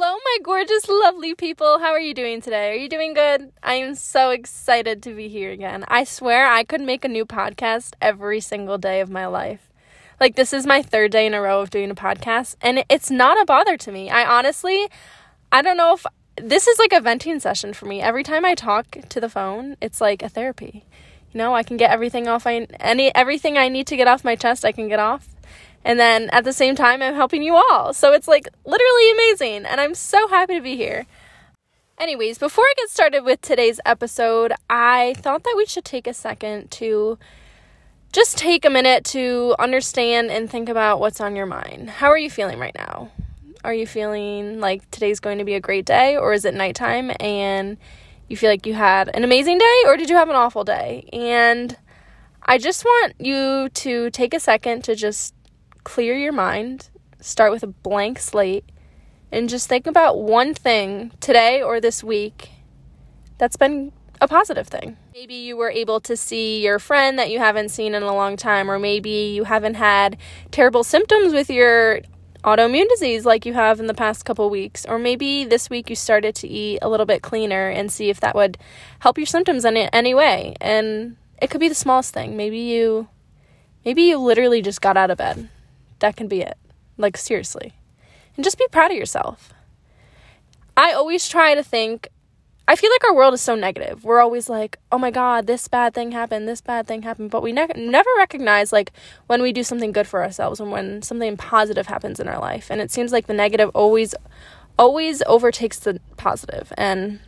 Hello, my gorgeous, lovely people. How are you doing today? Are you doing good? I am so excited to be here again. I swear I could make a new podcast every single day of my life. Like, this is my third day in a row of doing a podcast, and it's not a bother to me. I honestly, I don't know if this is like a venting session for me. Every time I talk to the phone, it's like a therapy. You know, I can get everything off I any everything I need to get off my chest, I can get off and then at the same time, I'm helping you all. So it's like literally amazing. And I'm so happy to be here. Anyways, before I get started with today's episode, I thought that we should take a second to just take a minute to understand and think about what's on your mind. How are you feeling right now? Are you feeling like today's going to be a great day, or is it nighttime and you feel like you had an amazing day, or did you have an awful day? And I just want you to take a second to just clear your mind, start with a blank slate, and just think about one thing today or this week that's been a positive thing. Maybe you were able to see your friend that you haven't seen in a long time, or maybe you haven't had terrible symptoms with your autoimmune disease like you have in the past couple weeks, or maybe this week you started to eat a little bit cleaner and see if that would help your symptoms in any way. And it could be the smallest thing. Maybe you maybe you literally just got out of bed that can be it. Like, seriously. And just be proud of yourself. I always try to think, I feel like our world is so negative. We're always like, oh my God, this bad thing happened, this bad thing happened. But we ne- never recognize, like, when we do something good for ourselves and when something positive happens in our life. And it seems like the negative always, always overtakes the positive. And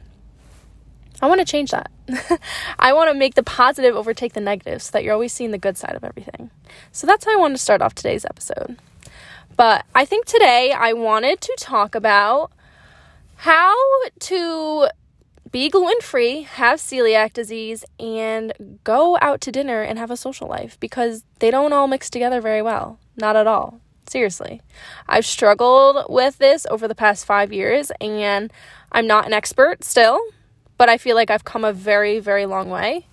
I want to change that. I want to make the positive overtake the negative so that you're always seeing the good side of everything. So that's how I wanted to start off today's episode. But I think today I wanted to talk about how to be gluten free, have celiac disease, and go out to dinner and have a social life because they don't all mix together very well. Not at all. Seriously. I've struggled with this over the past five years and I'm not an expert still but I feel like I've come a very, very long way.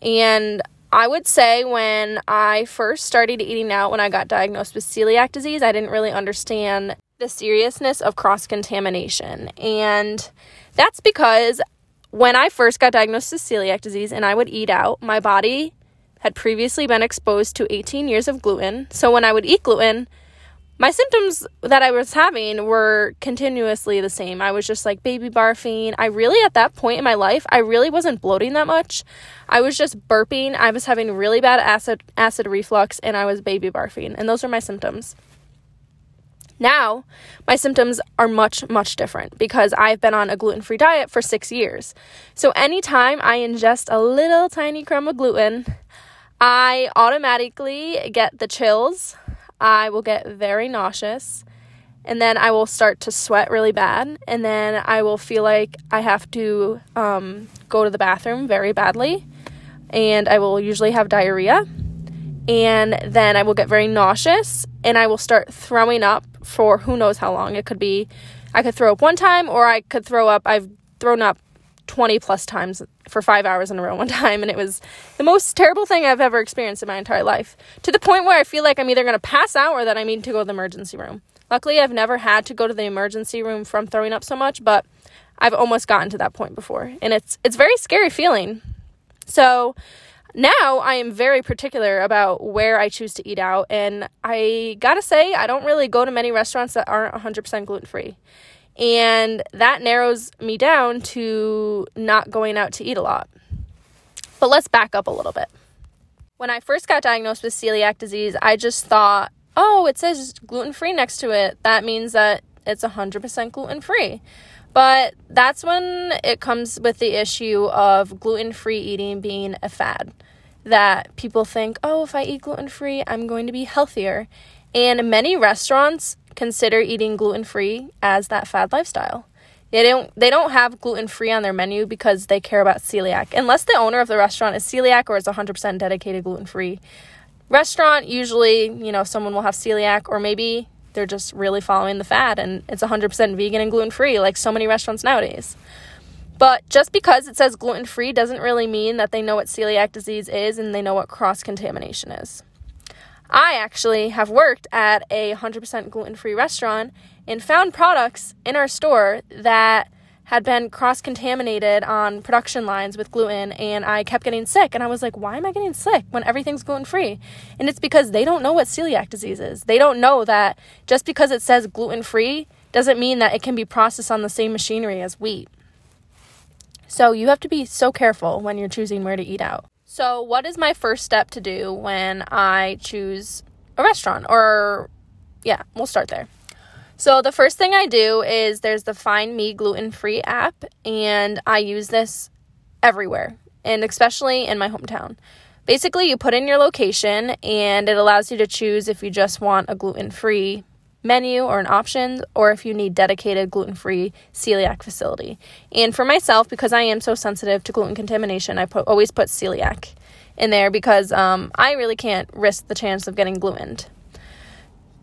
And I would say when I first started eating out, when I got diagnosed with celiac disease, I didn't really understand the seriousness of cross contamination. And that's because when I first got diagnosed with celiac disease and I would eat out, my body had previously been exposed to 18 years of gluten. So when I would eat gluten, my symptoms that I was having were continuously the same. I was just like baby barfing. I really, at that point in my life, I really wasn't bloating that much. I was just burping. I was having really bad acid acid reflux, and I was baby barfing, and those are my symptoms. Now, my symptoms are much, much different because I've been on a gluten free diet for six years. So, anytime I ingest a little tiny crumb of gluten, I automatically get the chills. I will get very nauseous and then I will start to sweat really bad, and then I will feel like I have to um, go to the bathroom very badly, and I will usually have diarrhea, and then I will get very nauseous, and I will start throwing up for who knows how long. It could be, I could throw up one time, or I could throw up. I've thrown up 20 plus times for five hours in a row one time, and it was the most terrible thing I've ever experienced in my entire life. To the point where I feel like I'm either going to pass out or that I need to go to the emergency room. Luckily, I've never had to go to the emergency room from throwing up so much, but I've almost gotten to that point before, and it's it's very scary feeling. So now I am very particular about where I choose to eat out, and I gotta say I don't really go to many restaurants that aren't 100% gluten free. And that narrows me down to not going out to eat a lot. But let's back up a little bit. When I first got diagnosed with celiac disease, I just thought, oh, it says gluten free next to it. That means that it's 100% gluten free. But that's when it comes with the issue of gluten free eating being a fad. That people think, oh, if I eat gluten free, I'm going to be healthier. And many restaurants consider eating gluten free as that fad lifestyle. They don't they don't have gluten free on their menu because they care about celiac. Unless the owner of the restaurant is celiac or is 100% dedicated gluten free. Restaurant usually, you know, someone will have celiac or maybe they're just really following the fad and it's 100% vegan and gluten free like so many restaurants nowadays. But just because it says gluten free doesn't really mean that they know what celiac disease is and they know what cross contamination is. I actually have worked at a 100% gluten free restaurant, and found products in our store that had been cross contaminated on production lines with gluten and I kept getting sick. And I was like, why am I getting sick when everything's gluten free? And it's because they don't know what celiac disease is. They don't know that just because it says gluten free doesn't mean that it can be processed on the same machinery as wheat. So you have to be so careful when you're choosing where to eat out. So, what is my first step to do when I choose a restaurant? Or, yeah, we'll start there. So, the first thing I do is there's the Find Me gluten free app, and I use this everywhere, and especially in my hometown. Basically, you put in your location, and it allows you to choose if you just want a gluten free menu or an option, or if you need dedicated gluten free celiac facility. And for myself, because I am so sensitive to gluten contamination, I put, always put celiac in there because um, I really can't risk the chance of getting glutened.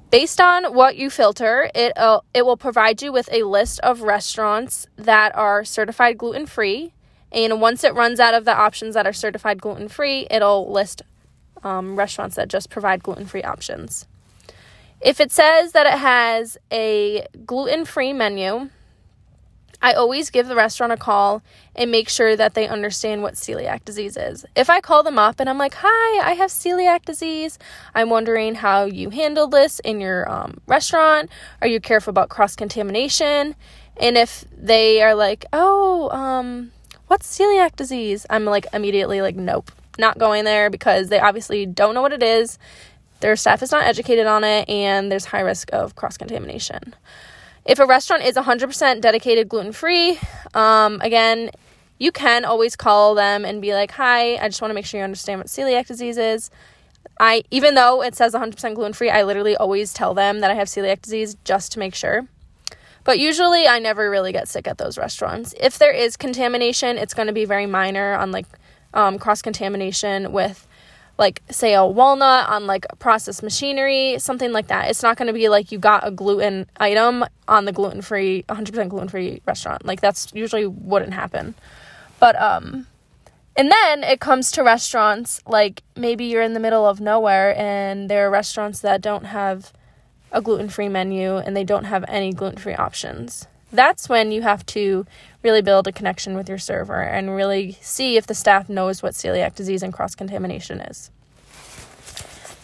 Based on what you filter, it uh, it will provide you with a list of restaurants that are certified gluten free. And once it runs out of the options that are certified gluten free, it'll list um, restaurants that just provide gluten free options. If it says that it has a gluten free menu, I always give the restaurant a call and make sure that they understand what celiac disease is. If I call them up and I'm like, Hi, I have celiac disease. I'm wondering how you handle this in your um, restaurant. Are you careful about cross contamination? And if they are like, Oh, um, what's celiac disease? I'm like, immediately like, Nope, not going there because they obviously don't know what it is their staff is not educated on it, and there's high risk of cross contamination. If a restaurant is 100% dedicated gluten free, um, again, you can always call them and be like, "Hi, I just want to make sure you understand what celiac disease is." I even though it says 100% gluten free, I literally always tell them that I have celiac disease just to make sure. But usually I never really get sick at those restaurants. If there is contamination, it's going to be very minor on like um, cross contamination with like say a walnut on like processed machinery, something like that. It's not going to be like you got a gluten item on the gluten-free 100% gluten-free restaurant. Like that's usually wouldn't happen. But um and then it comes to restaurants like maybe you're in the middle of nowhere and there are restaurants that don't have a gluten-free menu and they don't have any gluten-free options. That's when you have to really build a connection with your server and really see if the staff knows what celiac disease and cross contamination is.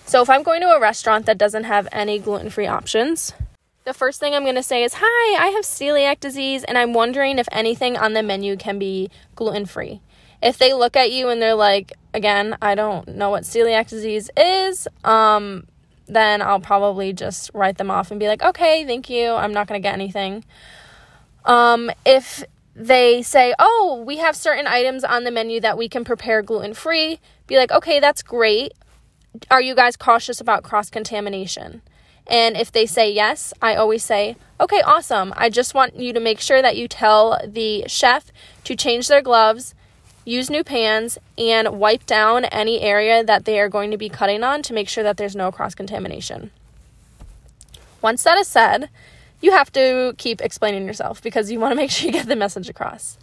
So, if I'm going to a restaurant that doesn't have any gluten free options, the first thing I'm going to say is, Hi, I have celiac disease and I'm wondering if anything on the menu can be gluten free. If they look at you and they're like, again, I don't know what celiac disease is, um, then I'll probably just write them off and be like, okay, thank you. I'm not going to get anything. Um, if they say, oh, we have certain items on the menu that we can prepare gluten free, be like, okay, that's great. Are you guys cautious about cross contamination? And if they say yes, I always say, okay, awesome. I just want you to make sure that you tell the chef to change their gloves, use new pans, and wipe down any area that they are going to be cutting on to make sure that there's no cross contamination. Once that is said, you have to keep explaining yourself because you want to make sure you get the message across.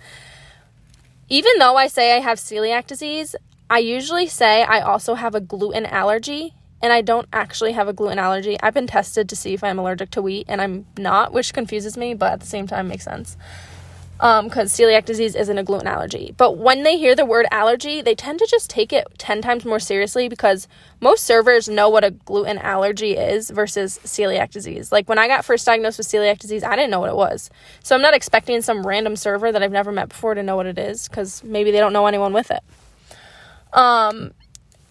Even though I say I have celiac disease, I usually say I also have a gluten allergy, and I don't actually have a gluten allergy. I've been tested to see if I'm allergic to wheat, and I'm not, which confuses me, but at the same time makes sense because um, celiac disease isn't a gluten allergy. But when they hear the word allergy, they tend to just take it 10 times more seriously because most servers know what a gluten allergy is versus celiac disease. Like when I got first diagnosed with celiac disease, I didn't know what it was. So I'm not expecting some random server that I've never met before to know what it is because maybe they don't know anyone with it. Um,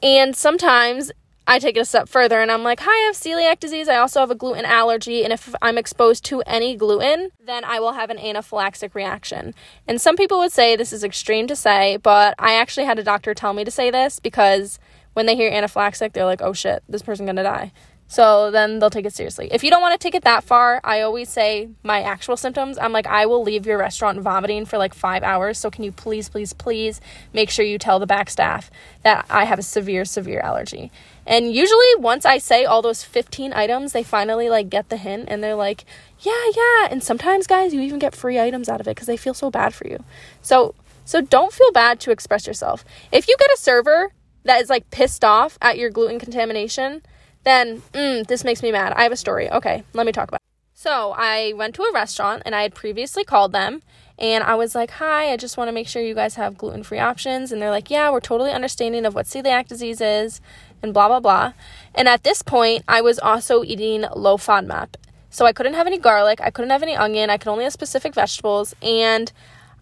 and sometimes I take it a step further and I'm like, hi, I have celiac disease. I also have a gluten allergy. And if I'm exposed to any gluten, then I will have an anaphylactic reaction. And some people would say this is extreme to say, but I actually had a doctor tell me to say this because when they hear anaphylactic, they're like, oh shit, this person's gonna die. So then they'll take it seriously. If you don't want to take it that far, I always say my actual symptoms. I'm like, I will leave your restaurant vomiting for like five hours. So can you please, please, please make sure you tell the back staff that I have a severe, severe allergy. And usually once I say all those 15 items, they finally like get the hint and they're like, yeah, yeah. And sometimes guys, you even get free items out of it because they feel so bad for you. So so don't feel bad to express yourself. If you get a server that is like pissed off at your gluten contamination, then mm, this makes me mad. I have a story. Okay, let me talk about. It. So I went to a restaurant and I had previously called them and I was like, Hi, I just want to make sure you guys have gluten free options. And they're like, Yeah, we're totally understanding of what celiac disease is and blah, blah, blah. And at this point, I was also eating low FODMAP. So I couldn't have any garlic, I couldn't have any onion, I could only have specific vegetables. And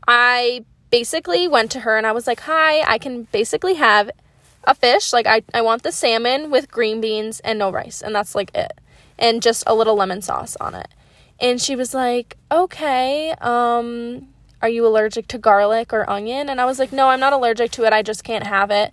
I basically went to her and I was like, Hi, I can basically have a fish. Like, I, I want the salmon with green beans and no rice. And that's like it. And just a little lemon sauce on it. And she was like, Okay, um, are you allergic to garlic or onion? And I was like, No, I'm not allergic to it. I just can't have it.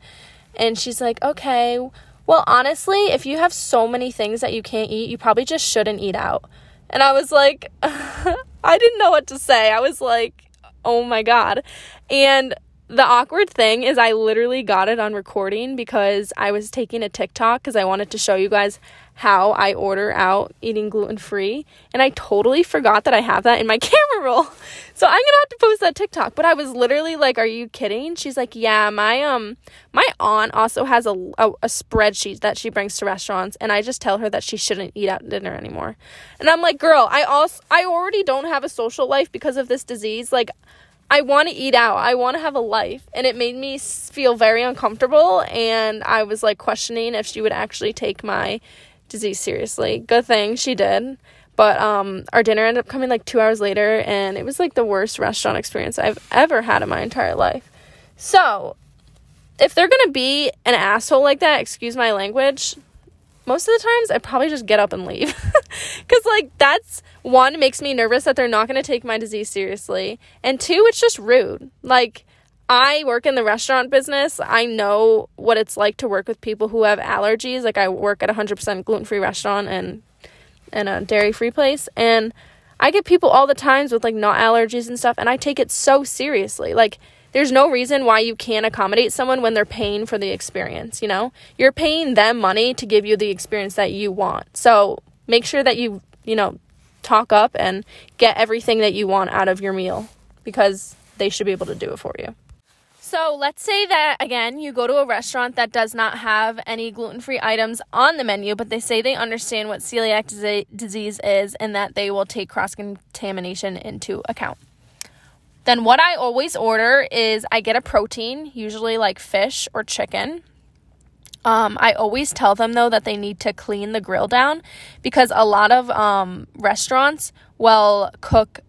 And she's like, Okay, well, honestly, if you have so many things that you can't eat, you probably just shouldn't eat out. And I was like, I didn't know what to say. I was like, oh my God. And the awkward thing is, I literally got it on recording because I was taking a TikTok because I wanted to show you guys how I order out eating gluten free. And I totally forgot that I have that in my camera roll. So I'm gonna have to post that TikTok. But I was literally like, Are you kidding? She's like, Yeah, my um my aunt also has a, a, a spreadsheet that she brings to restaurants and I just tell her that she shouldn't eat out dinner anymore. And I'm like, girl, I also I already don't have a social life because of this disease. Like I want to eat out. I want to have a life. And it made me feel very uncomfortable. And I was like questioning if she would actually take my disease seriously. Good thing she did. But um, our dinner ended up coming like two hours later, and it was like the worst restaurant experience I've ever had in my entire life. So, if they're gonna be an asshole like that, excuse my language, most of the times I probably just get up and leave. Because, like, that's one, makes me nervous that they're not gonna take my disease seriously, and two, it's just rude. Like, I work in the restaurant business. I know what it's like to work with people who have allergies. Like I work at a 100% gluten-free restaurant and and a dairy-free place and I get people all the times with like not allergies and stuff and I take it so seriously. Like there's no reason why you can't accommodate someone when they're paying for the experience, you know? You're paying them money to give you the experience that you want. So, make sure that you, you know, talk up and get everything that you want out of your meal because they should be able to do it for you. So let's say that again, you go to a restaurant that does not have any gluten free items on the menu, but they say they understand what celiac disease is and that they will take cross contamination into account. Then, what I always order is I get a protein, usually like fish or chicken. Um, I always tell them though that they need to clean the grill down because a lot of um, restaurants will cook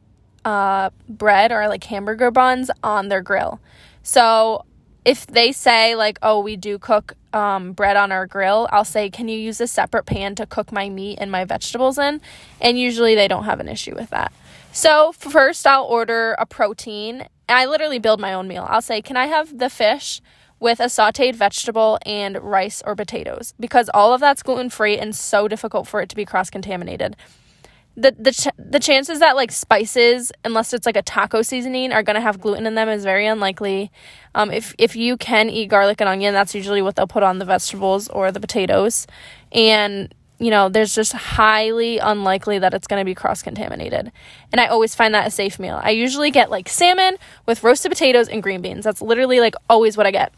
uh, bread or like hamburger buns on their grill. So if they say like, "Oh, we do cook um, bread on our grill," I'll say, "Can you use a separate pan to cook my meat and my vegetables in?" And usually they don't have an issue with that. So first, I'll order a protein. I literally build my own meal. I'll say, "Can I have the fish?" With a sauteed vegetable and rice or potatoes because all of that's gluten free and so difficult for it to be cross contaminated the the ch- the chances that like spices unless it's like a taco seasoning are to have gluten in them is very unlikely. Um, if if you can eat garlic and onion that's usually what they'll put on the vegetables or the potatoes. And you know there's just highly unlikely that it's to be cross contaminated and i always find that a safe meal. I usually get like salmon with roasted potatoes and green beans. That's literally like always what i get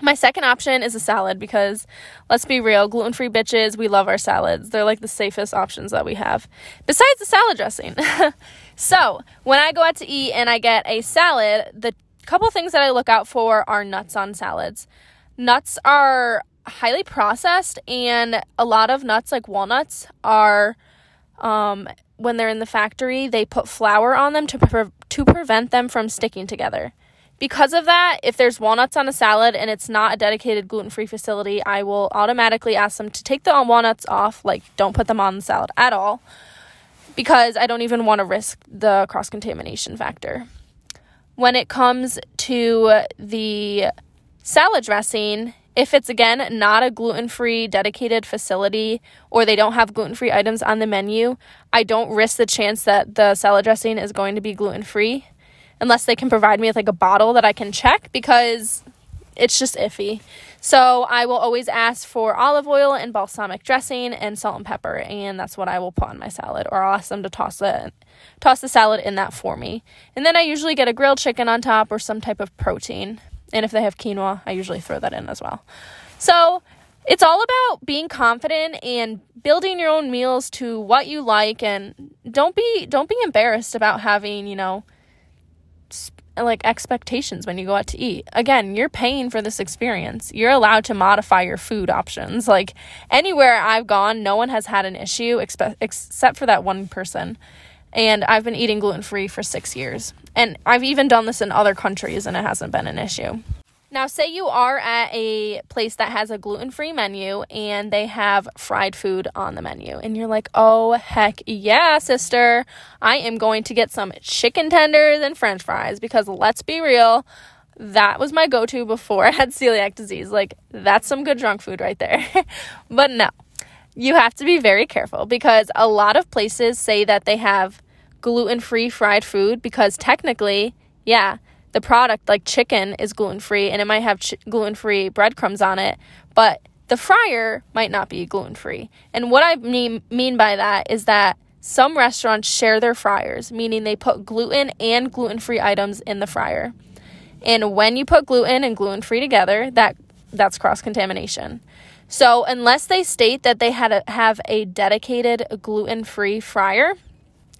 my second option is a salad because let's be real, gluten free bitches, we love our salads. They're like the safest options that we have, besides the salad dressing. so, when I go out to eat and I get a salad, the couple things that I look out for are nuts on salads. Nuts are highly processed, and a lot of nuts, like walnuts, are um, when they're in the factory, they put flour on them to, pre- to prevent them from sticking together. Because of that, if there's walnuts on a salad and it's not a dedicated gluten free facility, I will automatically ask them to take the walnuts off. Like, don't put them on the salad at all because I don't even want to risk the cross contamination factor. When it comes to the salad dressing, if it's again not a gluten free dedicated facility or they don't have gluten free items on the menu, I don't risk the chance that the salad dressing is going to be gluten free unless they can provide me with like a bottle that I can check because it's just iffy. So I will always ask for olive oil and balsamic dressing and salt and pepper, and that's what I will put on my salad. Or I'll ask them to toss the toss the salad in that for me. And then I usually get a grilled chicken on top or some type of protein. And if they have quinoa, I usually throw that in as well. So it's all about being confident and building your own meals to what you like and don't be don't be embarrassed about having, you know, like expectations when you go out to eat. Again, you're paying for this experience. You're allowed to modify your food options. Like anywhere I've gone, no one has had an issue expe- except for that one person. And I've been eating gluten free for six years. And I've even done this in other countries and it hasn't been an issue. Now, say you are at a place that has a gluten free menu and they have fried food on the menu, and you're like, oh, heck yeah, sister, I am going to get some chicken tenders and french fries because let's be real, that was my go to before I had celiac disease. Like, that's some good junk food right there. but no, you have to be very careful because a lot of places say that they have gluten free fried food because technically, yeah, the product, like chicken, is gluten free and it might have ch- gluten free breadcrumbs on it, but the fryer might not be gluten free. And what I mean, mean by that is that some restaurants share their fryers, meaning they put gluten and gluten free items in the fryer. And when you put gluten and gluten free together, that that's cross contamination. So unless they state that they had a, have a dedicated gluten free fryer,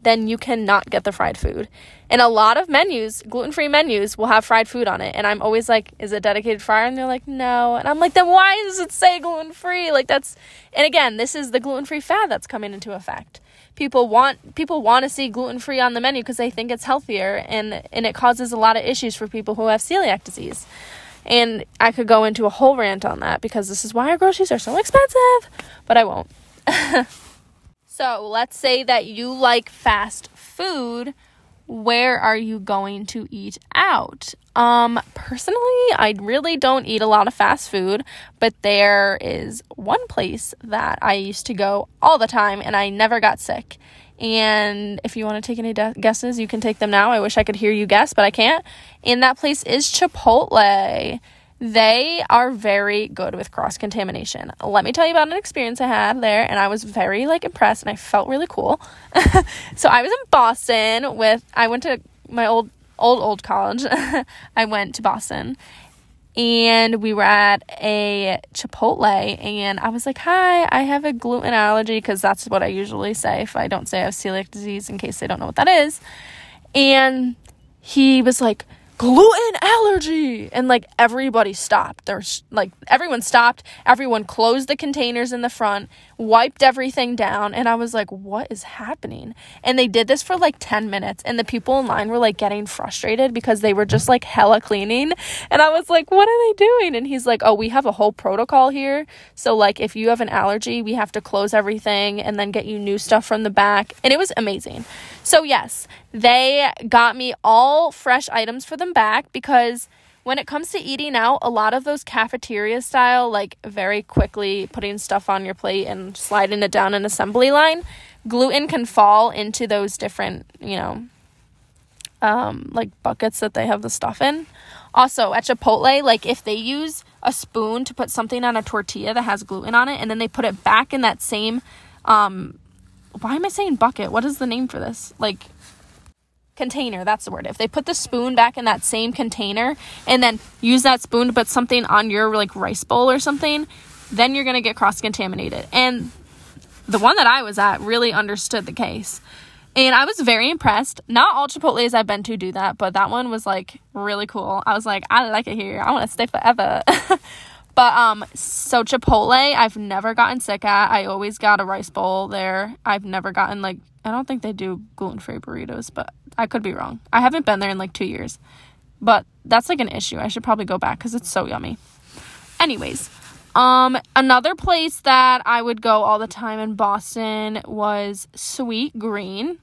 then you cannot get the fried food. And a lot of menus, gluten free menus, will have fried food on it. And I'm always like, is it dedicated fryer? And they're like, no. And I'm like, then why does it say gluten free? Like that's, and again, this is the gluten free fad that's coming into effect. People want people want to see gluten free on the menu because they think it's healthier, and and it causes a lot of issues for people who have celiac disease. And I could go into a whole rant on that because this is why our groceries are so expensive, but I won't. So let's say that you like fast food. Where are you going to eat out? Um, personally, I really don't eat a lot of fast food, but there is one place that I used to go all the time and I never got sick. And if you want to take any de- guesses, you can take them now. I wish I could hear you guess, but I can't. And that place is Chipotle they are very good with cross contamination. Let me tell you about an experience I had there, and I was very like impressed, and I felt really cool. so I was in Boston with I went to my old old old college. I went to Boston, and we were at a Chipotle, and I was like, "Hi, I have a gluten allergy," because that's what I usually say if I don't say I have celiac disease, in case they don't know what that is. And he was like gluten allergy. And like everybody stopped. There's like everyone stopped. Everyone closed the containers in the front wiped everything down. And i was like what is happening? And they did this for like 10 minutes. And the people in line were like getting frustrated because they were just like hella cleaning. And i was like what are they doing? And he's like oh we have a whole protocol here. So like if you have an allergy we have to close everything and then get you new stuff from the back. And it was amazing. So yes they got me all fresh items for them back because when it comes to eating out, a lot of those cafeteria style, like very quickly putting stuff on your plate and sliding it down an assembly line, gluten can fall into those different, you know, um, like buckets that they have the stuff in. Also, at Chipotle, like if they use a spoon to put something on a tortilla that has gluten on it and then they put it back in that same um why am I saying bucket? What is the name for this? Like container that's the word. If they put the spoon back in that same container and then use that spoon to put something on your like rice bowl or something then you're going to get cross contaminated and the one that i was at really understood the case. And i was very impressed. Not all chipotles i've been to do that but that one was like really cool. I was like i like it here. I want to stay forever But um so Chipotle I've never gotten sick at. I always got a rice bowl there. I've never gotten like I don't think they do gluten-free burritos, but I could be wrong. I haven't been there in like 2 years. But that's like an issue. I should probably go back cuz it's so yummy. Anyways, um another place that I would go all the time in Boston was Sweetgreen,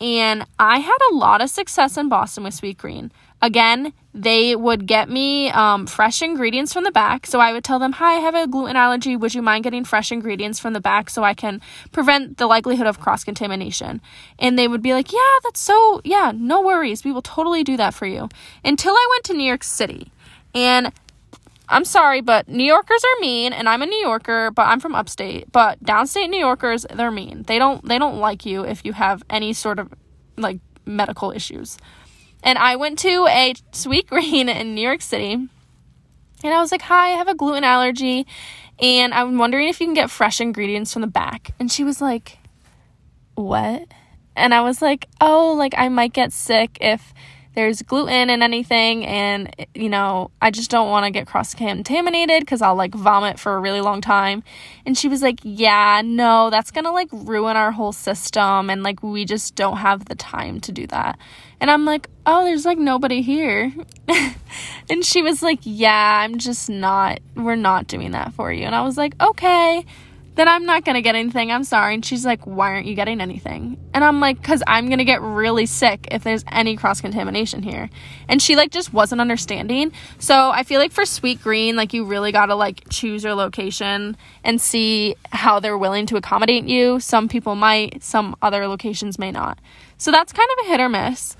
And I had a lot of success in Boston with Sweetgreen. Again, they would get me um, fresh ingredients from the back. So I would tell them, Hi, I have a gluten allergy. Would you mind getting fresh ingredients from the back so I can prevent the likelihood of cross contamination? And they would be like, Yeah, that's so, yeah, no worries. We will totally do that for you. Until I went to New York City. And I'm sorry, but New Yorkers are mean, and I'm a New Yorker, but I'm from upstate. But downstate New Yorkers, they're mean. They don't they don't like you if you have any sort of like medical issues. And I went to a sweet green in New York City. And I was like, Hi, I have a gluten allergy. And I'm wondering if you can get fresh ingredients from the back. And she was like, What? And I was like, Oh, like I might get sick if there's gluten in anything and you know i just don't want to get cross contaminated because i'll like vomit for a really long time. And she was like yeah no that's gonna like ruin our whole system and like we just don't have the time to do that. And i'm like oh there's like nobody here. And she was like yeah i'm just not we're not doing that for you. And i was like okay then I'm not gonna get anything. I'm sorry. And she's like, Why aren't you getting anything? And I'm like, Because I'm gonna get really sick if there's any cross contamination here. And she like just wasn't understanding. So I feel like for Sweetgreen, like you really gotta like choose your location and see how they're willing to accommodate you. Some people might, some other locations may not. So that's kind of a hit or miss.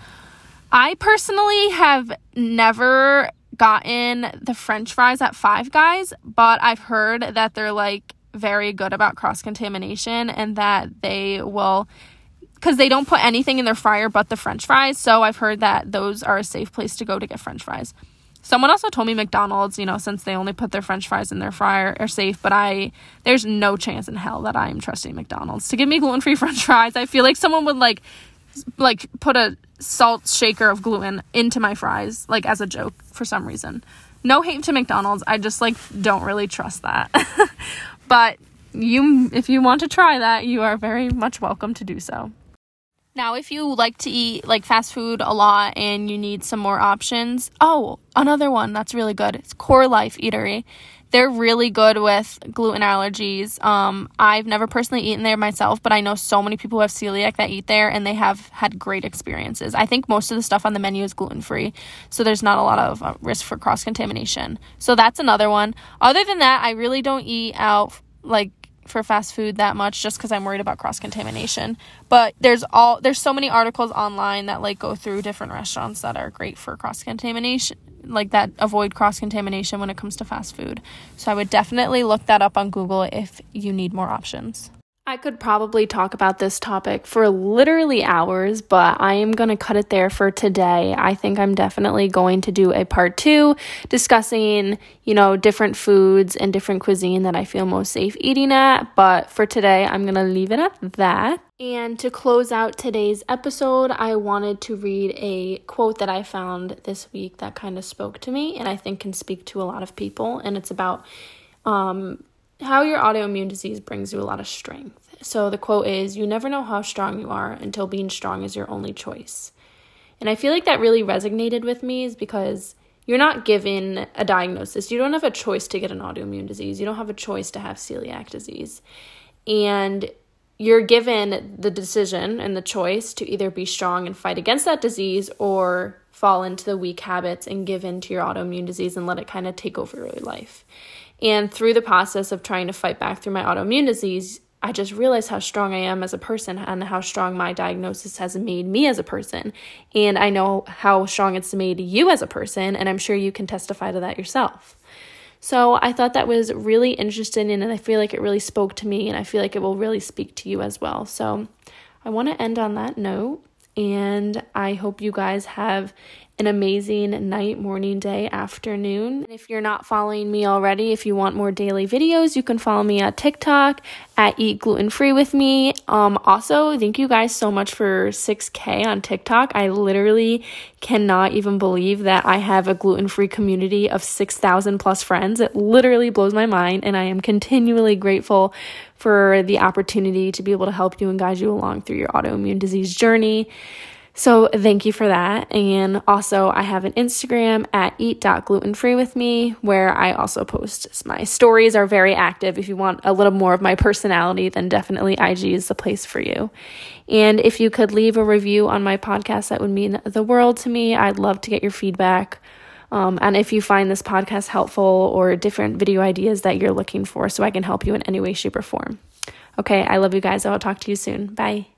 I personally have never gotten the french fries at Five Guys, but I've heard that they're like very good about cross contamination and that they will because they don't put anything in their fryer but the french fries. So i've heard that those are a safe place to go to get french fries. Someone also told me mcdonald's you know since they only put their french fries in their fryer are safe but i there's no chance in hell that i'm trusting mcdonald's to give me gluten-free french fries. I feel like someone would like like put a salt shaker of gluten into my fries like as a joke for some reason. No hate to mcdonald's. I just like don't really trust that But you if you want to try that, you are very much welcome to do so. Now, if you like to eat like fast food a lot and you need some more options, oh, another one that's really good. It's CoreLife Eatery. They're really good with gluten allergies. Um, I've never personally eaten there myself, but I know so many people who have celiac that eat there and they have had great experiences. I think most of the stuff on the menu is gluten free, so there's not a lot of uh, risk for cross contamination. So that's another one. Other than that, I really don't eat out like for fast food that much just because I'm worried about cross contamination. But there's all there's so many articles online that like go through different restaurants that are great for cross contamination like that avoid cross contamination when it comes to fast food. So I would definitely look that up on Google if you need more options. I could probably talk about this topic for literally hours, but I am going to cut it there for today. I think I'm definitely going to do a part two discussing, you know, different foods and different cuisine that I feel most safe eating at. But for today, I'm going to leave it at that. And to close out today's episode, I wanted to read a quote that I found this week that kind of spoke to me and I think can speak to a lot of people. And it's about, um, how your autoimmune disease brings you a lot of strength. So the quote is You never know how strong you are until being strong is your only choice. And I feel like that really resonated with me is because you're not given a diagnosis. You don't have a choice to get an autoimmune disease. You don't have a choice to have celiac disease. And you're given the decision and the choice to either be strong and fight against that disease or fall into the weak habits and give in to your autoimmune disease and let it kind of take over your life. And through the process of trying to fight back through my autoimmune disease, I just realized how strong I am as a person and how strong my diagnosis has made me as a person. And I know how strong it's made you as a person, and I'm sure you can testify to that yourself. So I thought that was really interesting, and I feel like it really spoke to me, and I feel like it will really speak to you as well. So I want to end on that note, and I hope you guys have an amazing night, morning, day, afternoon. If you're not following me already, if you want more daily videos, you can follow me at TikTok at Eat Gluten Free with me. Um, also, thank you guys so much for 6K on TikTok. I literally cannot even believe that I have a gluten free community of 6,000 plus friends. It literally blows my mind, and I am continually grateful for the opportunity to be able to help you and guide you along through your autoimmune disease journey. So thank you for that. And also, I have an Instagram at eat.glutenfree with me where I also post my stories are very active. If you want a little more of my personality, then definitely IG is the place for you. And if you could leave a review on my podcast, that would mean the world to me. I'd love to get your feedback. Um, and if you find this podcast helpful or different video ideas that you're looking for, so I can help you in any way, shape, or form. Okay, I love you guys. I will talk to you soon. Bye.